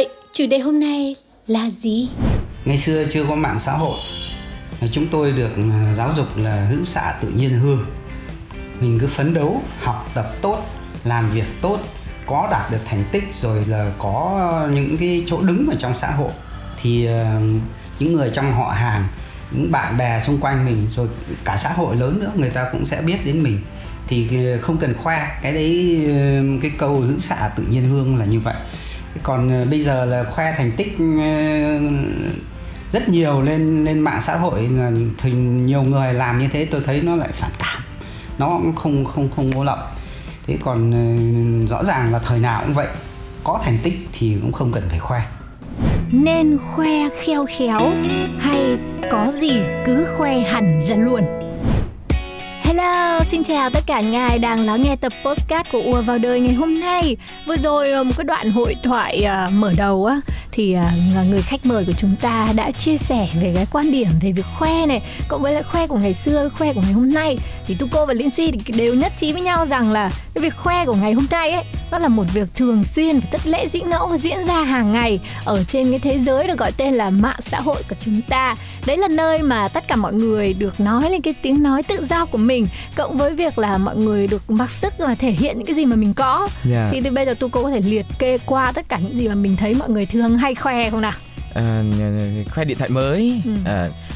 vậy, chủ đề hôm nay là gì? Ngày xưa chưa có mạng xã hội. Chúng tôi được à, giáo dục là hữu xạ tự nhiên hương mình cứ phấn đấu, học tập tốt, làm việc tốt, có đạt được thành tích rồi là có những cái chỗ đứng ở trong xã hội. Thì à, những người trong họ hàng, những bạn bè xung quanh mình, rồi cả xã hội lớn nữa, người ta cũng sẽ biết đến mình. Thì à, không cần khoe, cái đấy cái câu hữu xạ tự nhiên hương là như vậy còn ờ, bây giờ là khoe thành tích ờ, rất nhiều lên lên mạng xã hội là thì nhiều người làm như thế, tôi thấy nó lại phản cảm. Nó cũng không không không có lợi. Thế còn ờ, rõ ràng là thời nào cũng vậy, có thành tích thì cũng không cần phải khoe. Nên khoe kheo khéo hay có gì cứ khoe hẳn ra luôn. Hello, xin chào tất cả ngài đang lắng nghe tập podcast của Ùa vào đời ngày hôm nay. Vừa rồi ờ, một cái đoạn hội thoại ờ, mở đầu á thì ờ, người khách mời của chúng ta đã chia sẻ về cái quan điểm về việc khoe này, cộng với lại khoe của ngày xưa, khoe của ngày hôm nay. Thì Tuco và Linh Si thì đều nhất trí với nhau rằng là cái việc khoe của ngày hôm nay ấy nó là một việc thường xuyên và tất lễ dĩ ngẫu và diễn ra hàng ngày ở trên cái thế giới được gọi tên là mạng xã hội của chúng ta. Đấy là nơi mà tất cả mọi người được nói lên cái tiếng nói tự do của mình cộng với việc là mọi người được mặc sức và thể hiện những cái gì mà mình có. Dạ. Thì từ bây giờ tôi có thể liệt kê qua tất cả những gì mà mình thấy mọi người thường hay khoe không nào? Ờ, khoe điện thoại mới Ừ.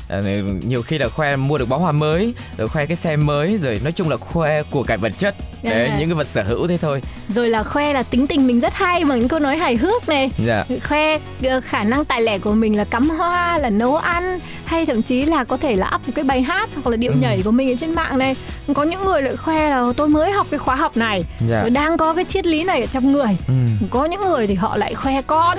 Ờ, nhiều khi là khoe mua được bó hoa mới rồi khoe cái xe mới rồi nói chung là khoe của cải vật chất đấy À. những cái vật sở hữu thế thôi Rồi là khoe là tính tình mình rất hay bằng những câu nói hài hước này. dạ khoe khả năng tài lẻ của mình là cắm hoa là nấu ăn hay thậm chí là có thể là up một cái bài hát hoặc là điệu Ừ. nhảy của mình ở trên mạng này có những người lại khoe là tôi mới học cái khóa học này Dạ. tôi đang có cái triết lý này ở trong người ừ. Có những người thì họ lại khoe con.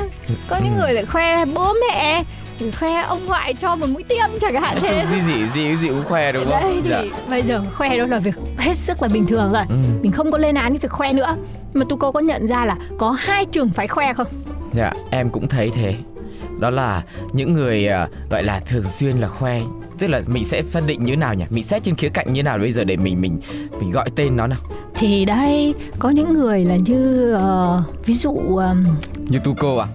Có những Ừ. người lại khoe bố mẹ thì khoe ông ngoại cho một mũi tiêm chẳng hạn thế. gì gì gì gì cũng khoe đúng không? Đấy thì dạ. bây giờ khoe đó là việc hết sức là bình thường rồi. Ừ. mình không có lên án cái việc khoe nữa. Mà tu cô có nhận ra là có hai trường phải khoe không? Dạ em cũng thấy thế. Đó là những người à, gọi là thường xuyên là khoe. Tức là mình sẽ phân định như nào nhỉ? Mình xét trên khía cạnh như nào bây giờ để mình mình mình gọi tên nó nào thì đây có những người là như ờ, ví dụ um, như tu cô à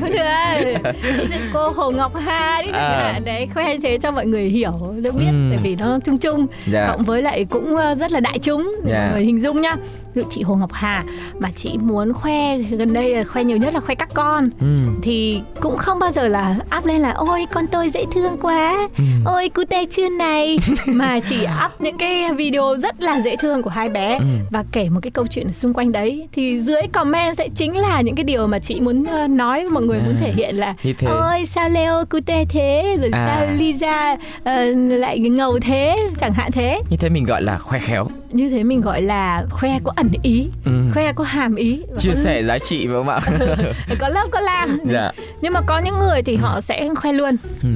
không được cô Hồ Ngọc Hà đi chẳng À. hạn đấy khoe như thế cho mọi người hiểu được biết Ừm. tại vì nó chung chung dạ cộng với lại cũng ờ, rất là đại chúng để Dạ. mọi người hình dung nhá ví dụ chị Hồ Ngọc Hà mà chị muốn khoe gần đây là khoe nhiều nhất là khoe các con. Ừ. thì cũng không bao giờ là up lên là ôi con tôi dễ thương quá. Ừ. ôi cute chưa này. Mà chỉ up những cái video rất là dễ thương của hai bé Ừ. và kể một cái câu chuyện xung quanh đấy. Thì dưới comment sẽ chính là những cái điều mà chị muốn ờ, nói mọi người muốn À, thể hiện là ôi sao Leo cute thế? Rồi À. sao Lisa ờ, lại ngầu thế? Chẳng hạn thế. Như thế mình gọi là khoe khéo như thế mình gọi là khoe có ẩn ý ừ. khoe có hàm ý. Và chia có- sẻ giá trị không ạ. Có lớp có làm dạ. Nhưng mà có những người thì họ sẽ khoe luôn. Ừ.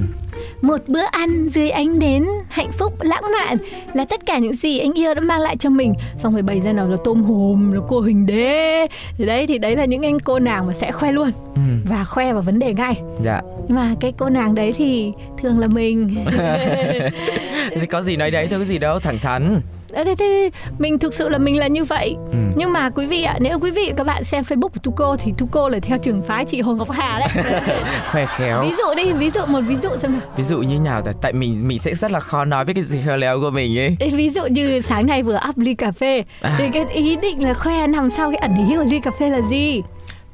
một bữa ăn dưới ánh nến hạnh phúc lãng mạn là tất cả những gì anh yêu đã mang lại cho mình. Xong rồi bày ra nào là tôm hùm là cô hình đế. Thì đấy thì đấy là những anh cô nàng mà sẽ khoe luôn Ừ. và khoe vào vấn đề ngay. Dạ. Nhưng mà cái cô nàng đấy thì thường là mình. Có gì nói đấy thôi có gì đâu thẳng thắn thế, thế mình thực sự là mình là như vậy. Ừ. nhưng mà quý vị ạ nếu quý vị các bạn xem facebook của Tuco thì Tuco là theo trường phái chị Hồ Ngọc Hà đấy. Khoe khéo. Ví dụ đi ví dụ một ví dụ xem nào. Ví dụ như nào tại tại mình mình sẽ rất là khó nói với cái gì khéo léo của mình ấy. Ví dụ như sáng nay vừa up ly cà phê À. thì cái ý định là khoe nằm sau cái ẩn ý của ly cà phê là gì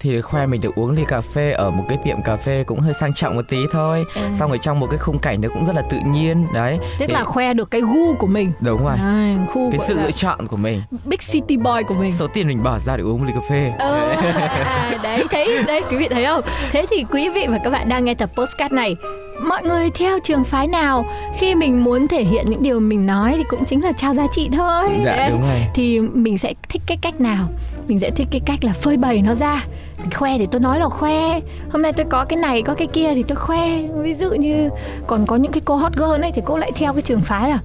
thì khoe mình được uống ly cà phê ở một cái tiệm cà phê cũng hơi sang trọng một tí thôi. Ừ. xong rồi trong một cái khung cảnh nó cũng rất là tự nhiên đấy. Tức Thì- là khoe được cái gu của mình. Đúng rồi. À, khu cái sự là lựa chọn của mình. Big city boy của mình. Số tiền mình bỏ ra để uống một ly cà phê. À, đấy thấy đấy quý vị thấy không? Thế thì quý vị và các bạn đang nghe tập postcard này mọi người theo trường phái nào khi mình muốn thể hiện những điều mình nói thì cũng chính là trao giá trị thôi. Dạ, Đấy. đúng rồi. thì mình sẽ thích cái cách nào? Mình sẽ thích cái cách là phơi bày nó ra khoe thì tôi nói là khoe hôm nay tôi có cái này có cái kia thì tôi khoe ví dụ như còn có những cái cô hot girl ấy thì cô lại theo cái trường phái là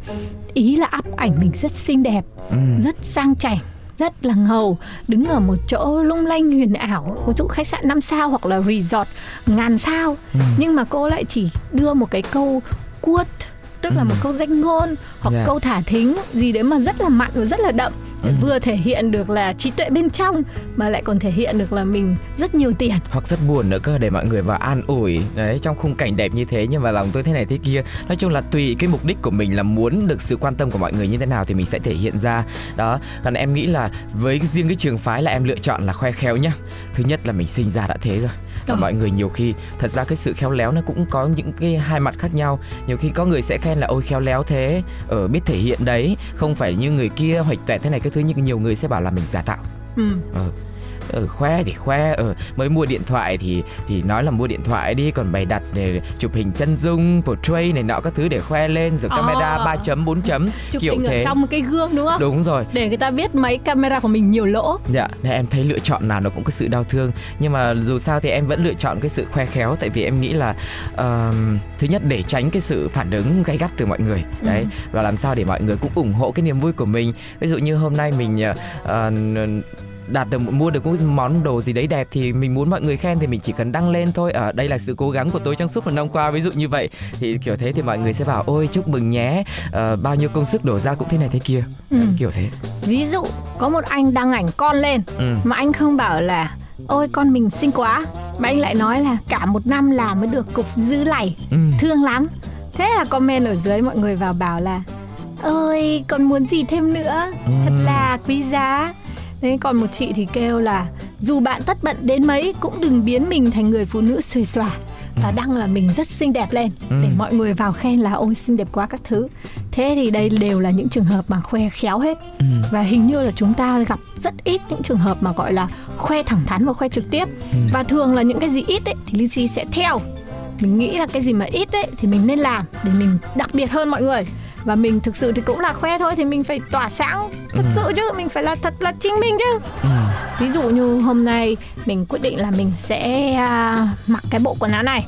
ý là up ảnh mình rất xinh đẹp Ừ. rất sang chảnh rất là ngầu đứng ở một chỗ lung lanh huyền ảo ví dụ khách sạn 5 sao hoặc là resort ngàn sao Ừ. nhưng mà cô lại chỉ đưa một cái câu quote tức là Ừ. một câu danh ngôn hoặc Dạ. câu thả thính gì đấy mà rất là mặn và rất là đậm để Ừ. vừa thể hiện được là trí tuệ bên trong mà lại còn thể hiện được là mình rất nhiều tiền. Hoặc rất buồn nữa cơ để mọi người vào an ủi. Đấy trong khung cảnh đẹp như thế nhưng mà lòng tôi thế này thế kia. Nói chung là tùy cái mục đích của mình là muốn được sự quan tâm của mọi người như thế nào thì mình sẽ thể hiện ra. Đó còn em nghĩ là với riêng cái trường phái là em lựa chọn là khoe khéo nhá. Thứ nhất là mình sinh ra đã thế rồi và mọi người nhiều khi thật ra cái sự khéo léo nó cũng có những cái hai mặt khác nhau. Nhiều khi có người sẽ khen là ôi khéo léo thế ở biết thể hiện đấy không phải như người kia hoạch toẹt thế này cái thứ nhưng nhiều người sẽ bảo là mình giả tạo ừ. ờ ở khoe thì khoe ở mới mua điện thoại thì thì nói là mua điện thoại đi còn bày đặt để chụp hình chân dung portrait này nọ các thứ để khoe lên rồi Ờ. camera 3 chấm 4 chấm chụp kiểu hình thế. ở trong một cái gương đúng không? Đúng rồi. Để người ta biết máy camera của mình nhiều lỗ. Dạ, nên em thấy lựa chọn nào nó cũng có sự đau thương. Nhưng mà dù sao thì em vẫn lựa chọn cái sự khoe khéo Tại vì em nghĩ là ờm, Thứ nhất để tránh cái sự phản ứng gay gắt từ mọi người. Đấy, Ừ. và làm sao để mọi người cũng ủng hộ cái niềm vui của mình. Ví dụ như hôm nay mình ờ, ờ, đạt được mua được một món đồ gì đấy đẹp thì mình muốn mọi người khen thì mình chỉ cần đăng lên thôi. Ở đây là sự cố gắng của tôi trong suốt một năm qua. Ví dụ như vậy thì kiểu thế thì mọi người sẽ bảo ôi chúc mừng nhé. Ờ, bao nhiêu công sức đổ ra cũng thế này thế kia. Ừ. Kiểu thế. Ví dụ có một anh đăng ảnh con lên ừ. mà anh không bảo là ôi con mình xinh quá. Mà anh lại nói là cả một năm làm mới được cục dư lầy Ừ. thương lắm. Thế là comment ở dưới mọi người vào bảo là ơi còn muốn gì thêm nữa? Thật Ừ. là quý giá Thế còn một chị thì kêu là dù bạn tất bận đến mấy cũng đừng biến mình thành người phụ nữ xuề xòa. Và đăng là mình rất xinh đẹp lên Ừ. để mọi người vào khen là ôi xinh đẹp quá các thứ. Thế thì đây đều là những trường hợp mà khoe khéo hết. Ừ. và hình như là chúng ta gặp rất ít những trường hợp mà gọi là khoe thẳng thắn và khoe trực tiếp. Ừ. và thường là những cái gì ít ấy thì Lizzy sẽ theo. Mình nghĩ là cái gì mà ít ấy thì mình nên làm để mình đặc biệt hơn mọi người và mình thực sự thì cũng là khoe thôi thì mình phải tỏa sáng thật Ừ. sự chứ mình phải là thật là chính mình chứ Ừ. ví dụ như hôm nay mình quyết định là mình sẽ à, mặc cái bộ quần áo này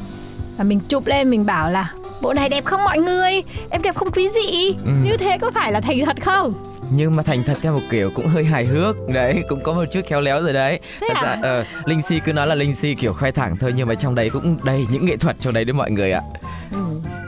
và mình chụp lên mình bảo là bộ này đẹp không mọi người em đẹp không quý dị Ừ. như thế có phải là thành thật không nhưng mà thành thật theo một kiểu cũng hơi hài hước đấy cũng có một chút khéo léo rồi đấy Thế thật à? ra ờ, linh si cứ nói là linh si kiểu khoe thẳng thôi nhưng mà trong đấy cũng đầy những nghệ thuật trong đấy đấy mọi người ạ Ừ.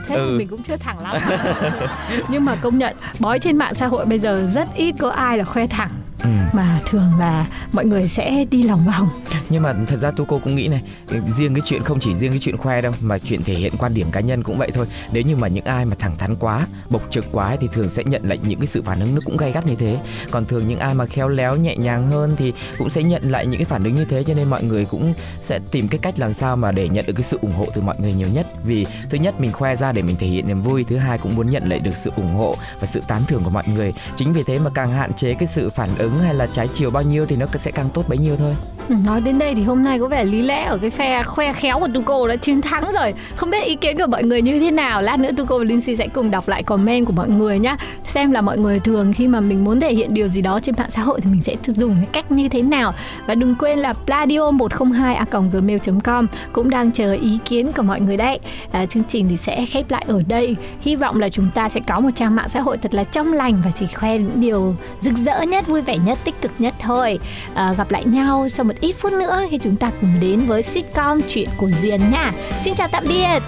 Thế Ừ. mình cũng chưa thẳng lắm Nhưng mà công nhận Bói trên mạng xã hội bây giờ rất ít có ai là khoe thẳng ừ. Mà thường là mọi người sẽ đi lòng vòng. Nhưng mà thật ra tu cô cũng nghĩ này riêng cái chuyện không chỉ riêng cái chuyện khoe đâu mà chuyện thể hiện quan điểm cá nhân cũng vậy thôi. Nếu như mà những ai mà thẳng thắn quá bộc trực quá thì thường sẽ nhận lại những cái sự phản ứng nó cũng gay gắt như thế. Còn thường những ai mà khéo léo nhẹ nhàng hơn thì cũng sẽ nhận lại những cái phản ứng như thế cho nên mọi người cũng sẽ tìm cái cách làm sao mà để nhận được cái sự ủng hộ từ mọi người nhiều nhất. Vì thứ nhất mình khoe ra để mình thể hiện niềm vui thứ hai cũng muốn nhận lại được sự ủng hộ và sự tán thưởng của mọi người. Chính vì thế mà càng hạn chế cái sự phản ứng hay là trái chiều bao nhiêu thì nó sẽ càng tốt bấy nhiêu thôi? Ừ, nói đến đây thì hôm nay có vẻ lý lẽ ở cái phe khoe khéo của Tuco đã chiến thắng rồi. Không biết ý kiến của mọi người như thế nào? Lát nữa Tuco và Lindsay sẽ cùng đọc lại comment của mọi người nhá. Xem là mọi người thường khi mà mình muốn thể hiện điều gì đó trên mạng xã hội Thì mình sẽ dùng cái cách như thế nào. Và đừng quên là pladio 102 gmail com cũng đang chờ ý kiến của mọi người đấy. À, Chương trình thì sẽ khép lại ở đây. Hy vọng là chúng ta sẽ có một trang mạng xã hội thật là trong lành Và chỉ khoe những điều rực rỡ nhất, vui vẻ nhất, tích cực nhất thôi. À, Gặp lại nhau sau một ít phút nữa khi chúng ta cùng đến với sitcom Chuyện của Duyên nha. Xin chào tạm biệt!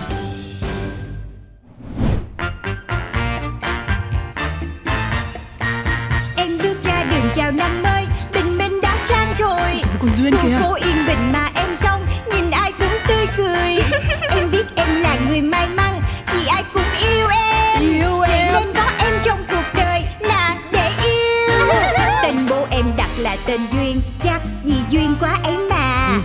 Em bước ra đường chào năm mới Tình mình đã sang rồi. Còn Duyên kìa? phố yên bình mà em xong Nhìn ai cũng tươi cười. Em biết em là người may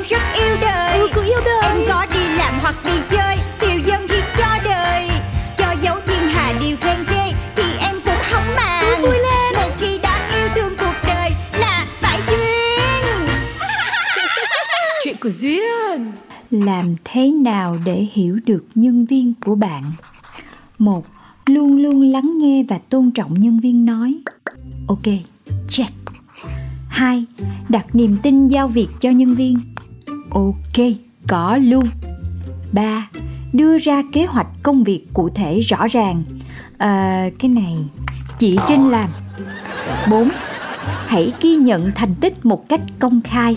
em rất yêu đời. Ừ, cứ yêu đời. Em có đi làm hoặc đi chơi Tiêu dân thì cho đời. Cho dấu thiên hà điều khen ghê Thì em cũng không màng. Vui lên. Một khi đã yêu thương cuộc đời Là phải duyên. Chuyện của duyên. Làm thế nào để hiểu được nhân viên của bạn? Một luôn luôn lắng nghe và tôn trọng nhân viên nói. Ok check. Hai đặt niềm tin giao việc cho nhân viên ok có luôn. Ba đưa ra kế hoạch công việc cụ thể rõ ràng. À, cái này chị trinh làm. Bốn hãy ghi nhận thành tích một cách công khai.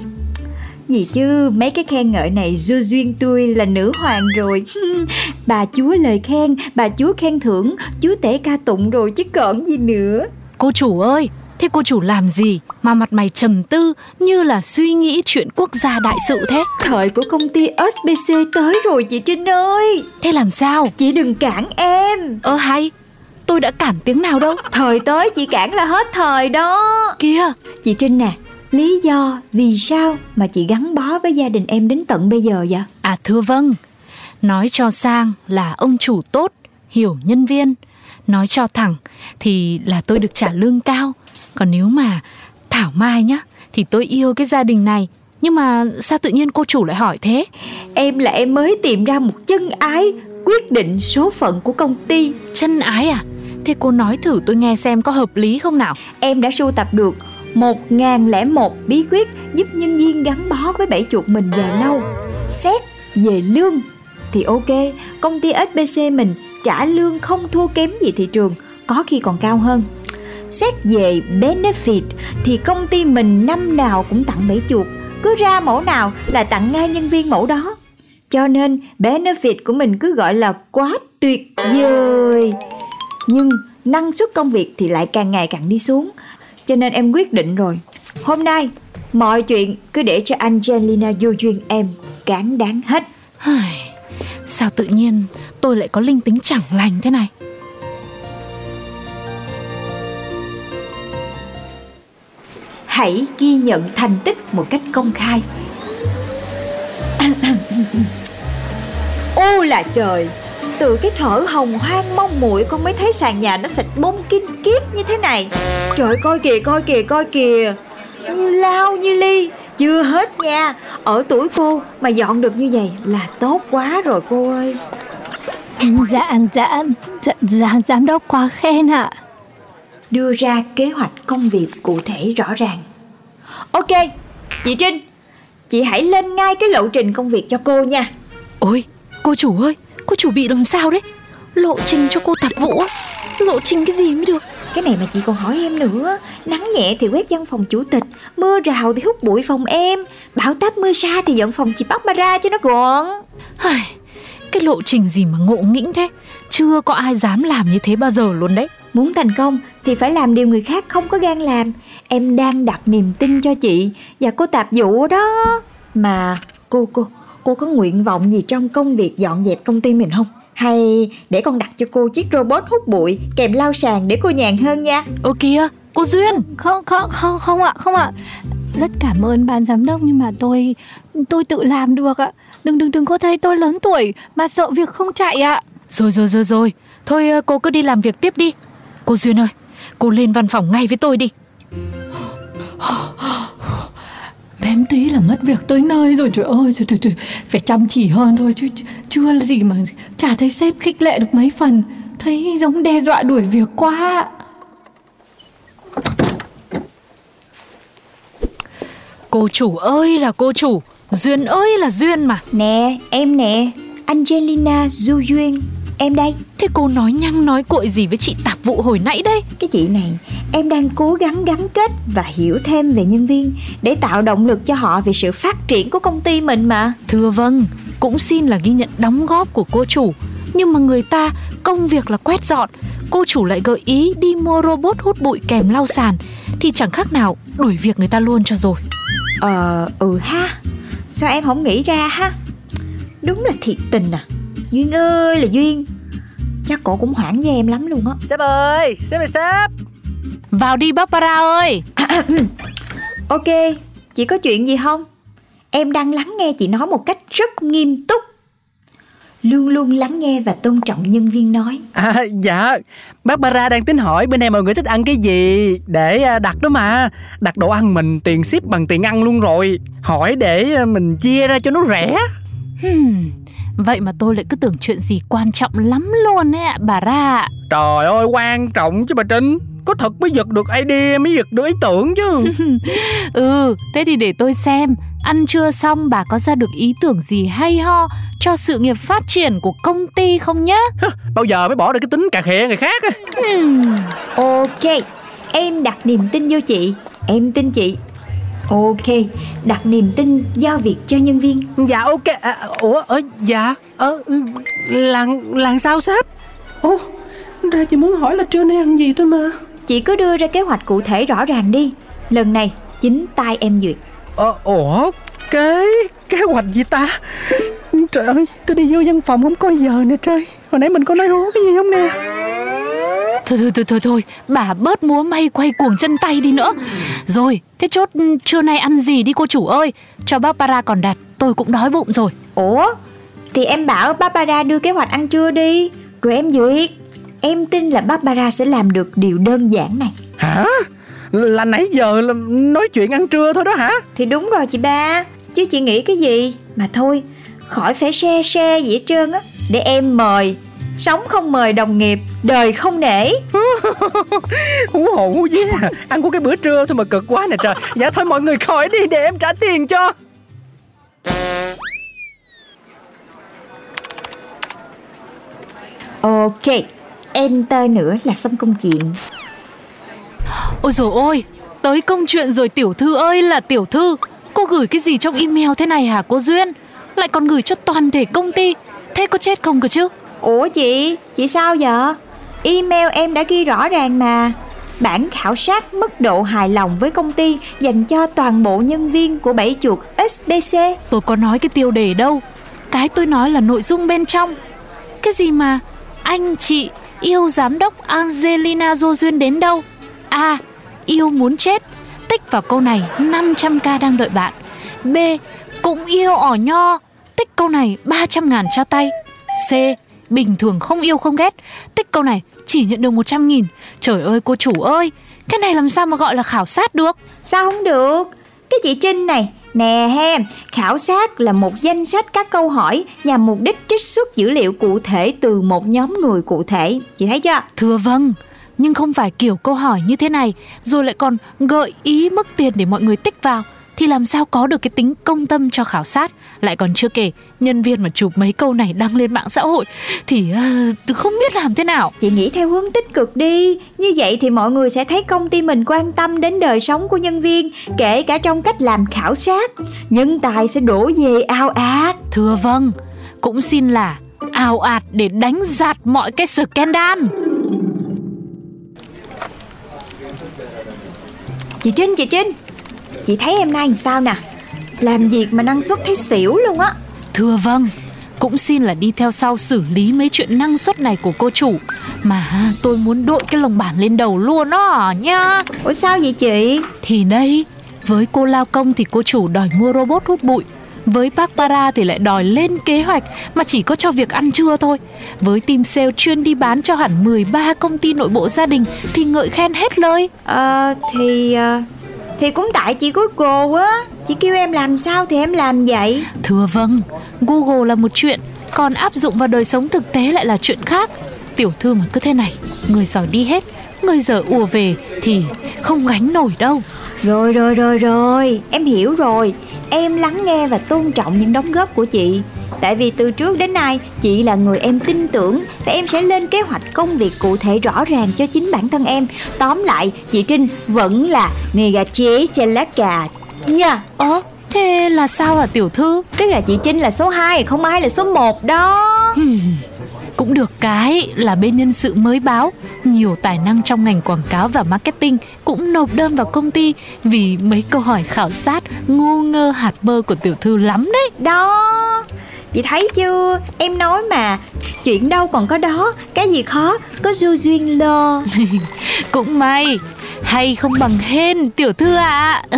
Gì chứ mấy cái khen ngợi này du duyên tôi là nữ hoàng rồi. Bà chúa lời khen, bà chúa khen thưởng, chúa tể ca tụng rồi chứ còn gì nữa. Cô chủ ơi Thế cô chủ làm gì? Mà mặt mày trầm tư như là suy nghĩ chuyện quốc gia đại sự thế? Thời của công ty SBC tới rồi chị Trinh ơi Thế làm sao? Chị đừng cản em Ơ hay, tôi đã cản tiếng nào đâu. Thời tới chị cản là hết thời đó Kìa, Chị Trinh nè Lý do vì sao mà chị gắn bó với gia đình em đến tận bây giờ vậy? à thưa vâng. Nói cho sang là ông chủ tốt, hiểu nhân viên. Nói cho thẳng thì là tôi được trả lương cao. Còn nếu mà Thảo Mai nhá, thì tôi yêu cái gia đình này. Nhưng mà sao tự nhiên cô chủ lại hỏi thế? Em là em mới tìm ra một chân ái Quyết định số phận của công ty Chân ái à? Thế cô nói thử tôi nghe xem có hợp lý không nào? Em đã sưu tập được 1001 bí quyết giúp nhân viên gắn bó với bẫy chuột mình dài lâu. Xét về lương thì ok, công ty SBC mình trả lương không thua kém gì thị trường, có khi còn cao hơn. Xét về benefit thì công ty mình năm nào cũng tặng bẫy chuột, cứ ra mẫu nào là tặng ngay nhân viên mẫu đó. Cho nên benefit của mình cứ gọi là quá tuyệt vời. Nhưng năng suất công việc thì lại càng ngày càng đi xuống cho nên em quyết định rồi Hôm nay mọi chuyện cứ để cho Angelina vô duyên em cán đáng hết Sao tự nhiên tôi lại có linh tính chẳng lành thế này? Hãy ghi nhận thành tích một cách công khai. Ô là trời Từ cái thở hồng hoang mong muội con mới thấy sàn nhà nó xịt bông kinh kiết như thế này. Trời coi kìa coi kìa coi kìa. Như lao như ly Chưa hết nha. Ở tuổi cô mà dọn được như vậy là tốt quá rồi cô ơi. Dạ, dạ, dạ, dạ giám đốc quá khen ạ. Đưa ra kế hoạch công việc cụ thể rõ ràng. Ok, chị Trinh, chị hãy lên ngay cái lộ trình công việc cho cô nha. Ôi, cô chủ ơi, cô chủ bị làm sao đấy? Lộ trình cho cô tạp vụ? Lộ trình cái gì mới được? Cái này mà chị còn hỏi em nữa Nắng nhẹ thì quét văn phòng chủ tịch Mưa rào thì hút bụi phòng em Bão táp mưa sa thì dọn phòng chị Barbara cho nó gọn cái lộ trình gì mà ngộ nghĩnh thế? Chưa có ai dám làm như thế bao giờ luôn đấy. Muốn thành công thì phải làm điều người khác không có gan làm Em đang đặt niềm tin cho chị Và cô tạp vụ đó Mà cô cô Cô có nguyện vọng gì trong công việc dọn dẹp công ty mình không? Hay để con đặt cho cô chiếc robot hút bụi Kèm lau sàn để cô nhàn hơn nha Ơ kìa, cô Duyên, Không, không, không, không ạ, không ạ. Rất cảm ơn ban giám đốc nhưng mà tôi tôi tự làm được ạ. Đừng đừng đừng có thấy tôi lớn tuổi mà sợ việc không chạy ạ. Rồi rồi rồi rồi Thôi ờ, cô cứ đi làm việc tiếp đi Cô Duyên ơi Cô lên văn phòng ngay với tôi đi Bém tí là mất việc tới nơi rồi trời ơi trời, trời, trời. Phải chăm chỉ hơn thôi chứ chứ- chưa là gì mà chả thấy sếp khích lệ được mấy phần Thấy giống đe dọa đuổi việc quá. Cô chủ ơi là cô chủ Duyên ơi là Duyên mà Nè em nè Angelina Du Duyên Em đây. Thế cô nói nhăng nói cuội gì với chị tạp vụ hồi nãy đây Cái chị này em đang cố gắng gắn kết và hiểu thêm về nhân viên Để tạo động lực cho họ về sự phát triển của công ty mình mà. Thưa vâng Cũng xin là ghi nhận đóng góp của cô chủ. Nhưng mà người ta công việc là quét dọn. Cô chủ lại gợi ý đi mua robot hút bụi kèm lau sàn. Thì chẳng khác nào đuổi việc người ta luôn cho rồi. Ờ, ừ ha. Sao em không nghĩ ra ha? Đúng là thiệt tình à Duyên ơi là Duyên. Chắc cổ cũng hoảng với em lắm luôn á. Sếp ơi, sếp ơi sếp. Vào đi Barbara ơi. Ok, chị có chuyện gì không? Em đang lắng nghe chị nói một cách rất nghiêm túc. Luôn luôn lắng nghe và tôn trọng nhân viên nói. À dạ. Barbara đang tính hỏi bên em mọi người thích ăn cái gì Để à, đặt đó mà. Đặt đồ ăn mình tiền ship bằng tiền ăn luôn rồi. Hỏi để à, mình chia ra cho nó rẻ. Hmm, vậy mà tôi lại cứ tưởng chuyện gì quan trọng lắm luôn ấy ạ, bà ra. Ạ. Trời ơi quan trọng chứ bà Trinh. Có thật mới giật được idea mới giật được ý tưởng chứ. Ừ, thế thì để tôi xem. Ăn trưa xong bà có ra được ý tưởng gì hay ho Cho sự nghiệp phát triển của công ty không nhá? Bao giờ mới bỏ được cái tính cà khịa người khác á? Hmm, Ok, em đặt niềm tin vô chị. Em tin chị Ok, đặt niềm tin giao việc cho nhân viên. Dạ ok. À, Ủa ờ, dạ ờ, ừ, Làm làm sao sếp? Ồ ra chị muốn hỏi là trưa nay ăn gì thôi mà. Chị cứ đưa ra kế hoạch cụ thể rõ ràng đi. Lần này chính tay em duyệt. Ờ, ủa cái kế hoạch gì ta? Trời ơi tôi đi vô văn phòng không có giờ nè trời. Hồi nãy mình có nói hố cái gì không nè Thôi thôi thôi thôi thôi. Bà bớt múa may quay cuồng chân tay đi nữa. Rồi thế chốt ừ, trưa nay ăn gì đi cô chủ ơi? Cho Barbara còn đặt Tôi cũng đói bụng rồi. Ủa, thì em bảo Barbara đưa kế hoạch ăn trưa đi. Rồi em duyệt. Em tin là Barbara sẽ làm được điều đơn giản này. Hả? Là nãy giờ là nói chuyện ăn trưa thôi đó hả? Thì đúng rồi chị ba. Chứ chị nghĩ cái gì? Mà thôi Khỏi phải share share gì hết trơn á. Để em mời Sống không mời đồng nghiệp Đời không nể. Hú hồn hú vía. Ăn của cái bữa trưa thôi mà cực quá nè trời. Dạ thôi mọi người khỏi đi để em trả tiền cho. Ok Enter nữa là xong công chuyện Ôi dồi ôi Tới công chuyện rồi tiểu thư ơi là tiểu thư. Cô gửi cái gì trong email thế này hả cô Duyên? Lại còn gửi cho toàn thể công ty. Thế có chết không cơ chứ Ủa chị Chị sao vậy Email em đã ghi rõ ràng mà Bản khảo sát mức độ hài lòng với công ty dành cho toàn bộ nhân viên của bảy chuột SBC. Tôi có nói cái tiêu đề đâu Cái tôi nói là nội dung bên trong Cái gì mà Anh chị yêu giám đốc Angelina Jolie đến đâu A. Yêu muốn chết Tích vào câu này 500k đang đợi bạn B. Cũng yêu ỏ nho Tích câu này 300 ngàn cho tay C. Bình thường không yêu không ghét Tích câu này chỉ nhận được 100 nghìn Trời ơi cô chủ ơi Cái này làm sao mà gọi là khảo sát được Sao không được? Cái chị Trinh này, nè he, khảo sát là một danh sách các câu hỏi nhằm mục đích trích xuất dữ liệu cụ thể từ một nhóm người cụ thể. Chị thấy chưa? Thưa vâng, nhưng không phải kiểu câu hỏi như thế này rồi lại còn gợi ý mức tiền để mọi người tích vào thì làm sao có được cái tính công tâm cho khảo sát? Lại còn chưa kể nhân viên mà chụp mấy câu này đăng lên mạng xã hội thì uh, không biết làm thế nào. Chị nghĩ theo hướng tích cực đi. Như vậy thì mọi người sẽ thấy công ty mình quan tâm đến đời sống của nhân viên Kể cả trong cách làm khảo sát. Nhân tài sẽ đổ về ao ạt. Thưa vâng cũng xin là ào ạt để đánh giạt mọi cái scandal. Chị Trinh, chị Trinh Chị thấy em nay làm sao nè? Làm việc mà năng suất thấy xỉu luôn á. Thưa vâng cũng xin là đi theo sau xử lý mấy chuyện năng suất này của cô chủ. Mà tôi muốn đội cái lồng bản lên đầu luôn đó nha Ủa sao vậy chị? Thì đây, với cô lao công thì cô chủ đòi mua robot hút bụi. Với Barbara thì lại đòi lên kế hoạch mà chỉ có cho việc ăn trưa thôi. Với team sale chuyên đi bán cho hẳn 13 công ty nội bộ gia đình thì ngợi khen hết lời. Ờ thì ờ, Thì cũng tại chị Google á Chị kêu em làm sao thì em làm vậy Thưa vâng, Google là một chuyện, còn áp dụng vào đời sống thực tế lại là chuyện khác. Tiểu thư mà cứ thế này, người giỏi đi hết, người dở ùa về thì không gánh nổi đâu. Rồi rồi rồi rồi Em hiểu rồi Em lắng nghe và tôn trọng những đóng góp của chị Tại vì từ trước đến nay Chị là người em tin tưởng Và em sẽ lên kế hoạch công việc cụ thể rõ ràng cho chính bản thân em Tóm lại Chị Trinh vẫn là người gà chế trên lá cà Nha Ơ, thế là sao hả tiểu thư? Tức là chị Trinh là số 2 Không ai là số 1 đó Cũng được cái là bên nhân sự mới báo Nhiều tài năng trong ngành quảng cáo và marketing cũng cũng nộp đơn vào công ty vì mấy câu hỏi khảo sát ngu ngơ hạt mơ của tiểu thư lắm đấy. Đó Chị thấy chưa? Em nói mà Chuyện đâu còn có đó. Cái gì khó Có du duyên lo. Cũng may, hay không bằng hên tiểu thư ạ.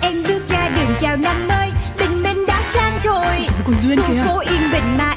Em bước ra đường chào năm mới Tình mình đã sang rồi. Còn Duyên phố yên bình mà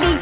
đi